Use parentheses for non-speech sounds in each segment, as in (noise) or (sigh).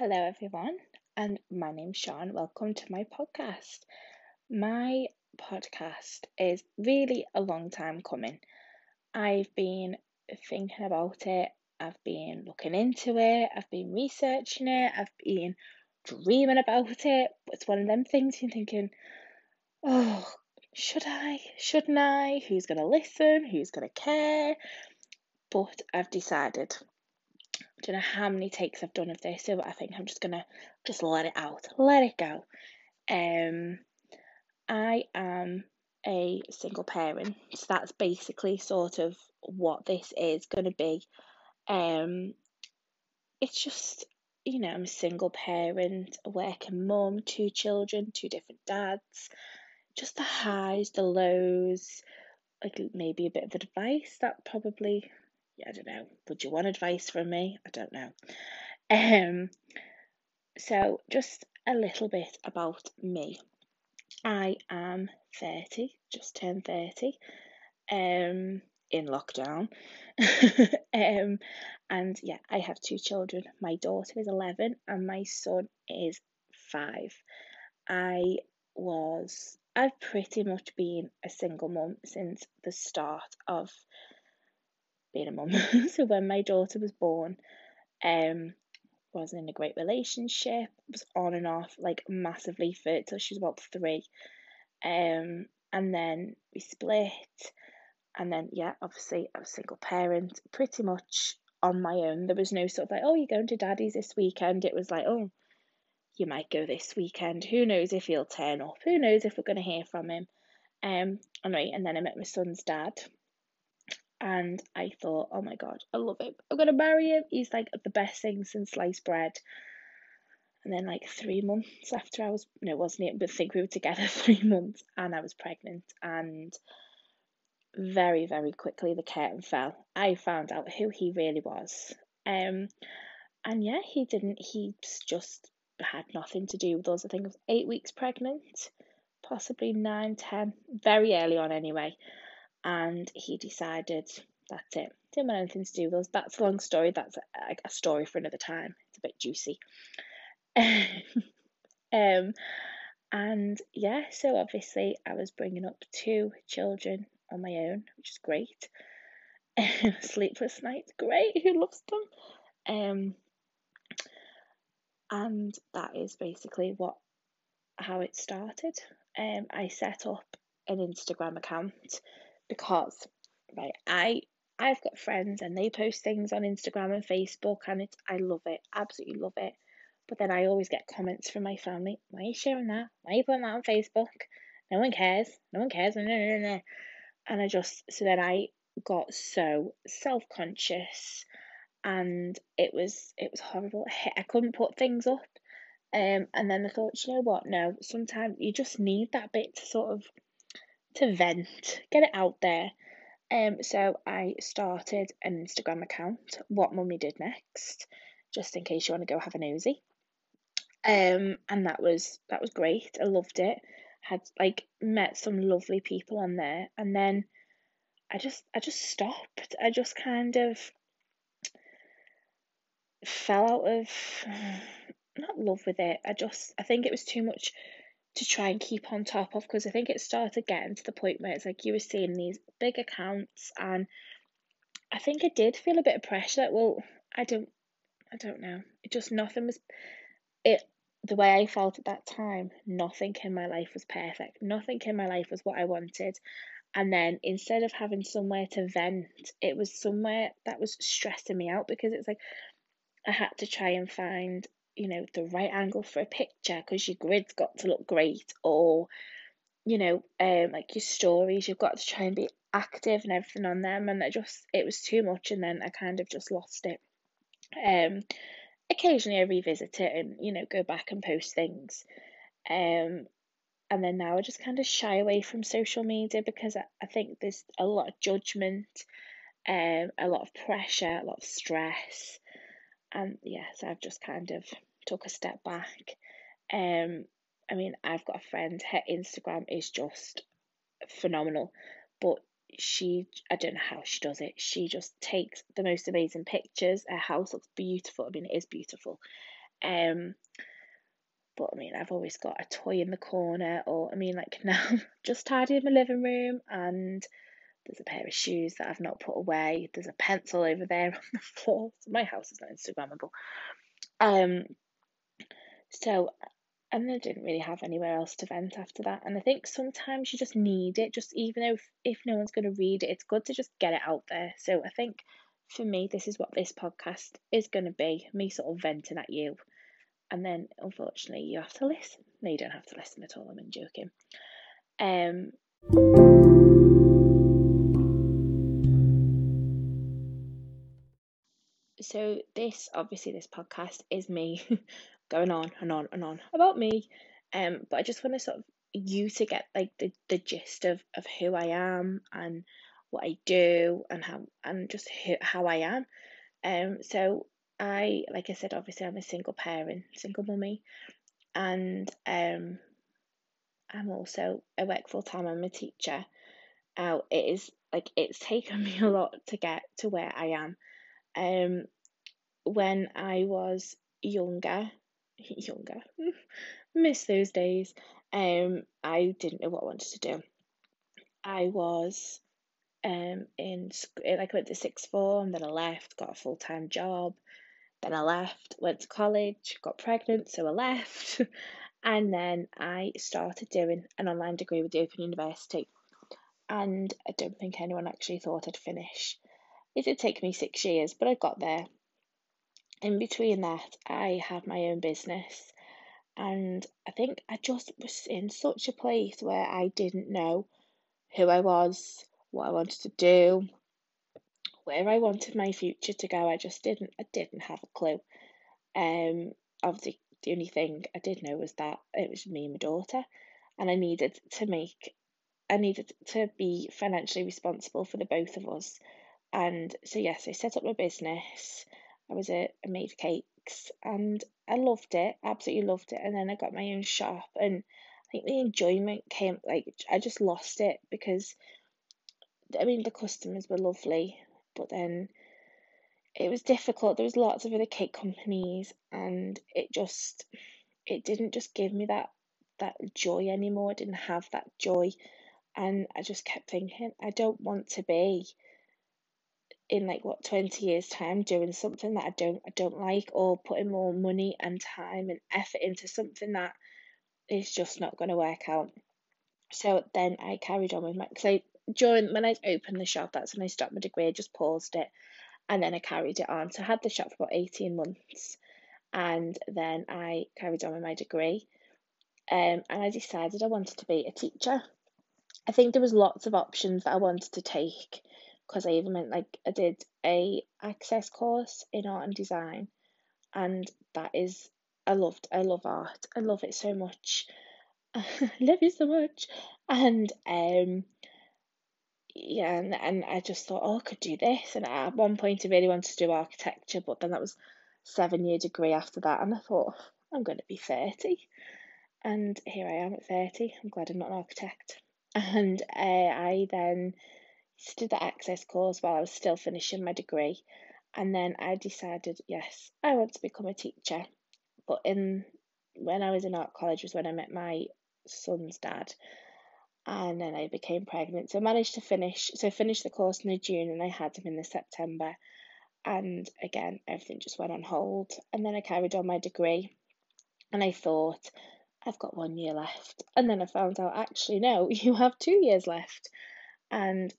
Hello, everyone, and my name's Sean. Welcome to my podcast. My podcast is really a long time coming. I've been thinking about it, I've been looking into it, I've been researching it, I've been dreaming about it. It's one of them things you're thinking, oh, should I? Shouldn't I? Who's going to listen? Who's going to care? But I've decided don't know how many takes I've done of this, so I think I'm just gonna just let it out, let it go. Um, I am a single parent, so that's basically sort of what this is gonna be. Um, it's just you know I'm a single parent, a working mum, two children, two different dads, just the highs, the lows, like maybe a bit of advice that probably I don't know. Would you want advice from me? I don't know. Um, so just a little bit about me. I am 30, just turned 30, um, in lockdown. (laughs) um, and yeah, I have two children. My daughter is 11 and my son is 5. I was, I've pretty much been a single mum since the start of being a mum. (laughs) so when my daughter was born, um, wasn't in a great relationship, was on and off like massively for till she was about three. Um, and then we split, and then yeah, obviously I was single parent, pretty much on my own. There was no sort of like, oh, you're going to daddy's this weekend. It was like, oh, you might go this weekend. Who knows if he'll turn up? Who knows if we're going to hear from him? Um, anyway, and then I met my son's dad, and I thought, oh my god, I love him. I'm gonna marry him. He's like the best thing since sliced bread. And then like three months after I was no, wasn't it? But I think we were together (laughs) three months and I was pregnant and very, very quickly the curtain fell. I found out who he really was. Um and yeah, he didn't he just had nothing to do with us. I think I was eight weeks pregnant, possibly nine, ten, very early on anyway and he decided that's it. Didn't want anything to do with us. That's a long story. That's a, a story for another time. It's a bit juicy. (laughs) um, and yeah, so obviously I was bringing up two children on my own, which is great. (laughs) Sleepless nights, great. Who loves them? Um, and that is basically what how it started. Um, I set up an Instagram account because right I I've got friends and they post things on Instagram and Facebook and it's I love it, absolutely love it. But then I always get comments from my family, why are you sharing that? Why are you putting that on Facebook? No one cares. No one cares. No, no, no, no. And I just so then I got so self conscious and it was it was horrible. I couldn't put things up. Um and then I thought, you know what, no, sometimes you just need that bit to sort of to vent, get it out there. Um, so I started an Instagram account, What Mummy Did Next, just in case you want to go have a nosy. Um, and that was that was great. I loved it. Had like met some lovely people on there, and then I just I just stopped. I just kind of fell out of (sighs) not love with it. I just I think it was too much to try and keep on top of because I think it started getting to the point where it's like you were seeing these big accounts and I think it did feel a bit of pressure that well I don't I don't know. It just nothing was it the way I felt at that time nothing in my life was perfect. Nothing in my life was what I wanted. And then instead of having somewhere to vent it was somewhere that was stressing me out because it's like I had to try and find you know, the right angle for a picture because your grid's got to look great, or, you know, um, like your stories, you've got to try and be active and everything on them. And I just, it was too much, and then I kind of just lost it. Um, occasionally I revisit it and, you know, go back and post things. Um, and then now I just kind of shy away from social media because I, I think there's a lot of judgment, um, a lot of pressure, a lot of stress and yes, I've just kind of took a step back. Um, I mean, I've got a friend, her Instagram is just phenomenal, but she, I don't know how she does it. She just takes the most amazing pictures. Her house looks beautiful. I mean, it is beautiful. Um, but I mean, I've always got a toy in the corner, or I mean, like (laughs) now, just tidying my living room, and there's a pair of shoes that I've not put away. There's a pencil over there (laughs) on the floor. So my house is not Instagrammable. Um, so and I didn't really have anywhere else to vent after that. And I think sometimes you just need it, just even if if no one's going to read it, it's good to just get it out there. So I think for me, this is what this podcast is going to be me sort of venting at you. And then unfortunately, you have to listen. No, you don't have to listen at all. I'm joking. Um, so this obviously this podcast is me (laughs) going on and on and on about me. Um but i just want to sort of you to get like the, the gist of of who i am and what i do and how and just who, how i am. Um so i like i said obviously i'm a single parent single mummy and um i'm also i work full time i'm a teacher. Out it is like it's taken (laughs) me a lot to get to where i am. Um when i was younger (laughs) younger, (laughs) miss those days. Um, I didn't know what I wanted to do. I was um in like I went to sixth form, then I left, got a full time job, then I left, went to college, got pregnant, so I left, (laughs) and then I started doing an online degree with the Open University, and I don't think anyone actually thought I'd finish. It did take me six years, but I got there. In between that, I had my own business and I think I just was in such a place where I didn't know who I was, what I wanted to do, where I wanted my future to go. I just didn't I didn't have a clue. Um obviously the only thing I did know was that it was me and my daughter and I needed to make I needed to be financially responsible for the both of us. And so yes, I set up my business. I was a, a made cakes and I loved it, absolutely loved it. And then I got my own shop, and I think the enjoyment came like I just lost it because I mean the customers were lovely, but then it was difficult. There was lots of other cake companies, and it just it didn't just give me that that joy anymore. I didn't have that joy, and I just kept thinking I don't want to be in like what 20 years time doing something that I don't I don't like or putting more money and time and effort into something that is just not going to work out. So then I carried on with my so during when I opened the shop that's when I stopped my degree I just paused it and then I carried it on. So I had the shop for about 18 months and then I carried on with my degree. Um, and I decided I wanted to be a teacher. I think there was lots of options that I wanted to take because I even went like I did a access course in art and design, and that is I loved I love art. I love it so much, (laughs) I love it so much, and um yeah and, and I just thought oh I could do this. And at one point I really wanted to do architecture but then that was seven year degree after that and I thought I'm going to be 30 and here I am at 30 I'm glad I'm not an architect. (laughs) And uh, I then did the access course while I was still finishing my degree. And then I decided, yes, I want to become a teacher. But in when I was in art college was when I met my son's dad. And then I became pregnant. So I managed to finish so I finished the course in the June and I had him in the September. And again, everything just went on hold. And then I carried on my degree and I thought, I've got one year left. And then I found out actually no, (laughs) you have two years left. And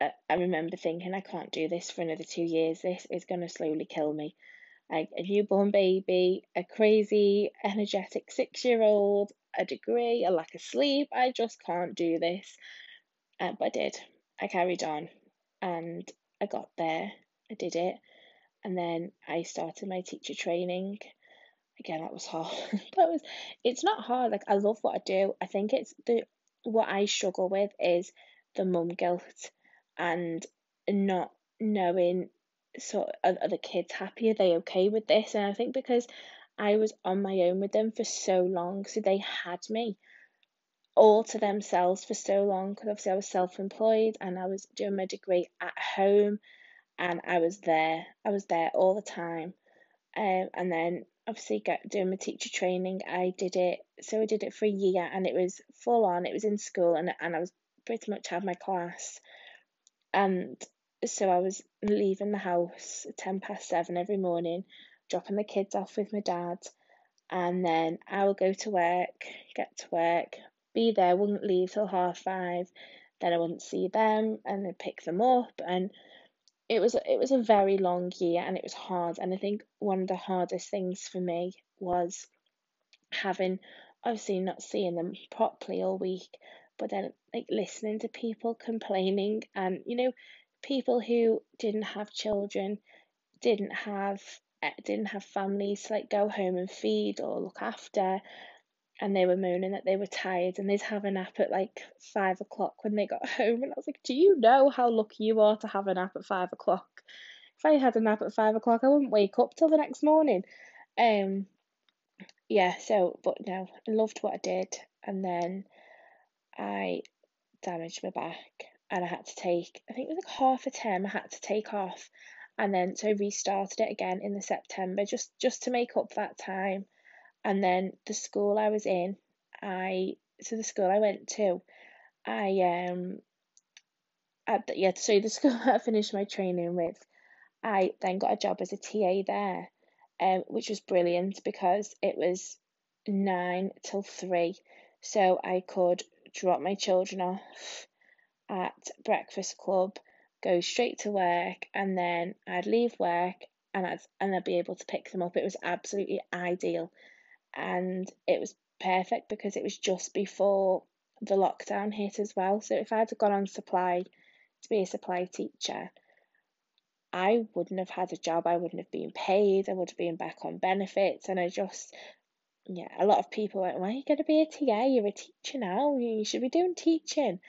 I remember thinking, I can't do this for another two years. This is going to slowly kill me. A newborn baby, a crazy, energetic six year old, a degree, a lack of sleep. I just can't do this. Uh, but I did. I carried on and I got there. I did it. And then I started my teacher training. Again, that was hard. (laughs) that was it's not hard. Like I love what I do. I think it's the what I struggle with is the mum guilt and not knowing sort of are the kids happy are they okay with this and i think because i was on my own with them for so long so they had me all to themselves for so long because obviously i was self-employed and i was doing my degree at home and i was there i was there all the time um, and then obviously get doing my teacher training, I did it. So I did it for a year, and it was full on. It was in school, and and I was pretty much had my class, and so I was leaving the house ten past seven every morning, dropping the kids off with my dad, and then I would go to work, get to work, be there, wouldn't leave till half five, then I wouldn't see them, and then pick them up, and it was it was a very long year and it was hard and I think one of the hardest things for me was having obviously not seeing them properly all week but then like listening to people complaining and you know people who didn't have children didn't have eh, didn't have families to like go home and feed or look after and they were moaning that they were tired and they'd have a nap at like five o'clock when they got (laughs) home. And I was like, Do you know how lucky you are to have a nap at five o'clock? If I had a nap at five o'clock, I wouldn't wake up till the next morning. Um, yeah, so, but no, I loved what I did. And then I damaged my back and I had to take, I think it was like half a term I had to take off. And then so I restarted it again in the September just just to make up that time and then the school I was in, I so the school I went to, I um at the, yeah so the (laughs) school I finished my training with, I then got a job as a TA there, um which was brilliant because it was nine till three, so I could drop my children off at breakfast club, go straight to work, and then I'd leave work and I'd and I'd be able to pick them up. It was absolutely ideal and it was perfect because it was just before the lockdown hit as well. So if I had gone on supply to be a supply teacher, I wouldn't have had a job, I wouldn't have been paid, I would have been back on benefits, and I just, yeah, a lot of people went, Why are you going to be a TA? You're a teacher now, you should be doing teaching.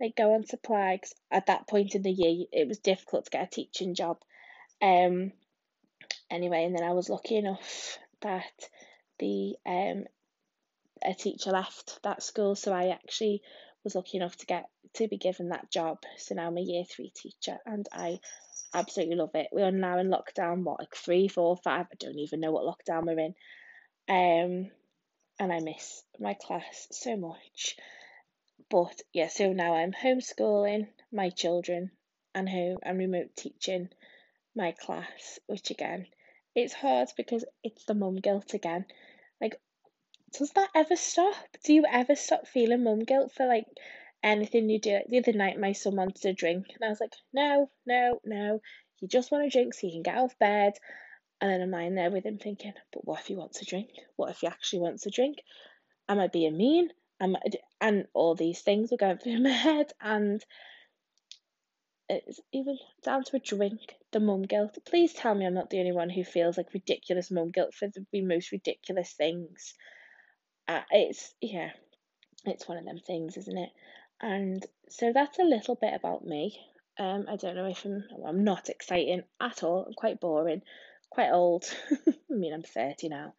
Like, go on supply, because at that point in the year, it was difficult to get a teaching job. Um, anyway, and then I was lucky enough that the um a teacher left that school, so I actually was lucky enough to get to be given that job. So now I'm a year three teacher, and I absolutely love it. We are now in lockdown, what like three, four, five? I don't even know what lockdown we're in. Um, and I miss my class so much. But yeah, so now I'm homeschooling my children and home and remote teaching my class, which again, it's hard because it's the mum guilt again. Like, does that ever stop? Do you ever stop feeling mum guilt for like anything you do? Like, the other night, my son wanted a drink, and I was like, no, no, no. You just want a drink so you can get off bed. And then I'm lying there with him thinking, but what if he wants a drink? What if he actually wants a drink? Am I being mean? Am I, and all these things were going through (laughs) my head, and it's even down to a drink, the mum guilt. Please tell me I'm not the only one who feels like ridiculous mum guilt for the most ridiculous things. Uh, it's, yeah, it's one of them things, isn't it? And so that's a little bit about me. Um, I don't know if I'm, I'm not exciting at all. I'm quite boring, quite old. (laughs) I mean, I'm 30 now.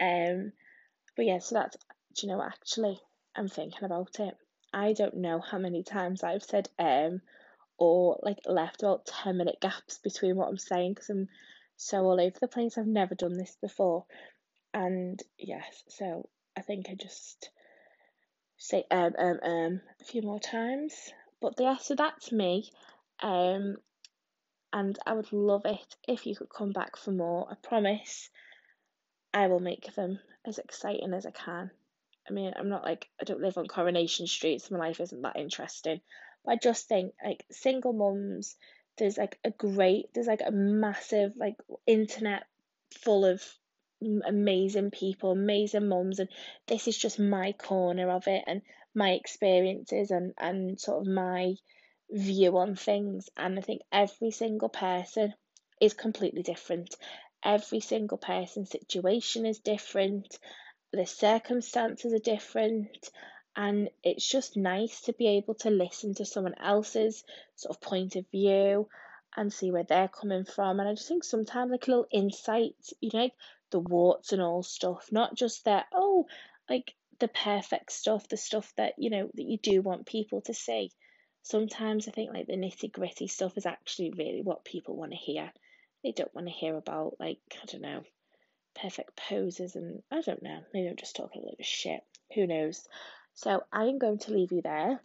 Um, but yeah, so that's, do you know actually, I'm thinking about it. I don't know how many times I've said um or like left about 10 minute gaps between what I'm saying because I'm so all over the place. I've never done this before. And yes, so I think I just say um um um a few more times. But yeah, so that's me. Um and I would love it if you could come back for more. I promise I will make them as exciting as I can. I mean, I'm not like I don't live on Coronation Street, so my life isn't that interesting. But I just think like single mums, there's like a great, there's like a massive like internet full of amazing people, amazing mums, and this is just my corner of it and my experiences and and sort of my view on things. And I think every single person is completely different. Every single person's situation is different. The circumstances are different and it's just nice to be able to listen to someone else's sort of point of view and see where they're coming from. And I just think sometimes like a little insight, you know, like the warts and all stuff, not just that, oh, like the perfect stuff, the stuff that, you know, that you do want people to see. Sometimes I think like the nitty gritty stuff is actually really what people want to hear. They don't want to hear about like, I don't know, perfect poses, and I don't know, maybe I'm just talking a little shit. Who knows? So I am going to leave you there,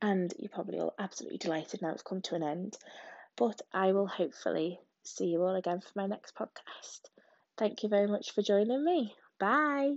and you're probably all absolutely delighted now it's come to an end. But I will hopefully see you all again for my next podcast. Thank you very much for joining me. Bye.